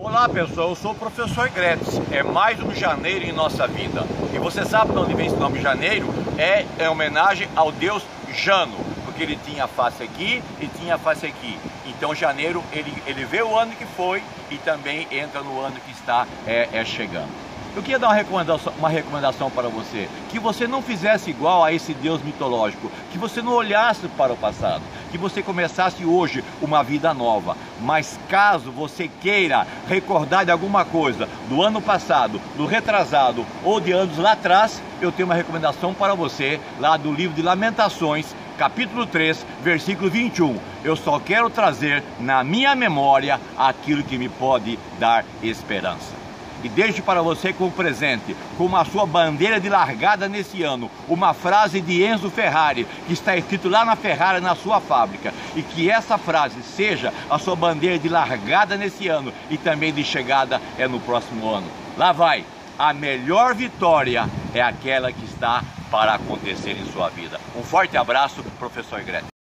Olá pessoal, eu sou o professor Gretz. É mais um janeiro em nossa vida. E você sabe de onde vem esse nome janeiro? É em homenagem ao deus Jano, porque ele tinha a face aqui e tinha a face aqui. Então janeiro ele, ele vê o ano que foi e também entra no ano que está é, é chegando. Eu queria dar uma recomendação, uma recomendação para você, que você não fizesse igual a esse Deus mitológico, que você não olhasse para o passado, que você começasse hoje uma vida nova. Mas caso você queira recordar de alguma coisa do ano passado, do retrasado ou de anos lá atrás, eu tenho uma recomendação para você lá do livro de Lamentações, capítulo 3, versículo 21. Eu só quero trazer na minha memória aquilo que me pode dar esperança e deixe para você como presente, como a sua bandeira de largada nesse ano, uma frase de Enzo Ferrari, que está escrito lá na Ferrari, na sua fábrica, e que essa frase seja a sua bandeira de largada nesse ano e também de chegada é no próximo ano. Lá vai! A melhor vitória é aquela que está para acontecer em sua vida. Um forte abraço, professor Gretchen.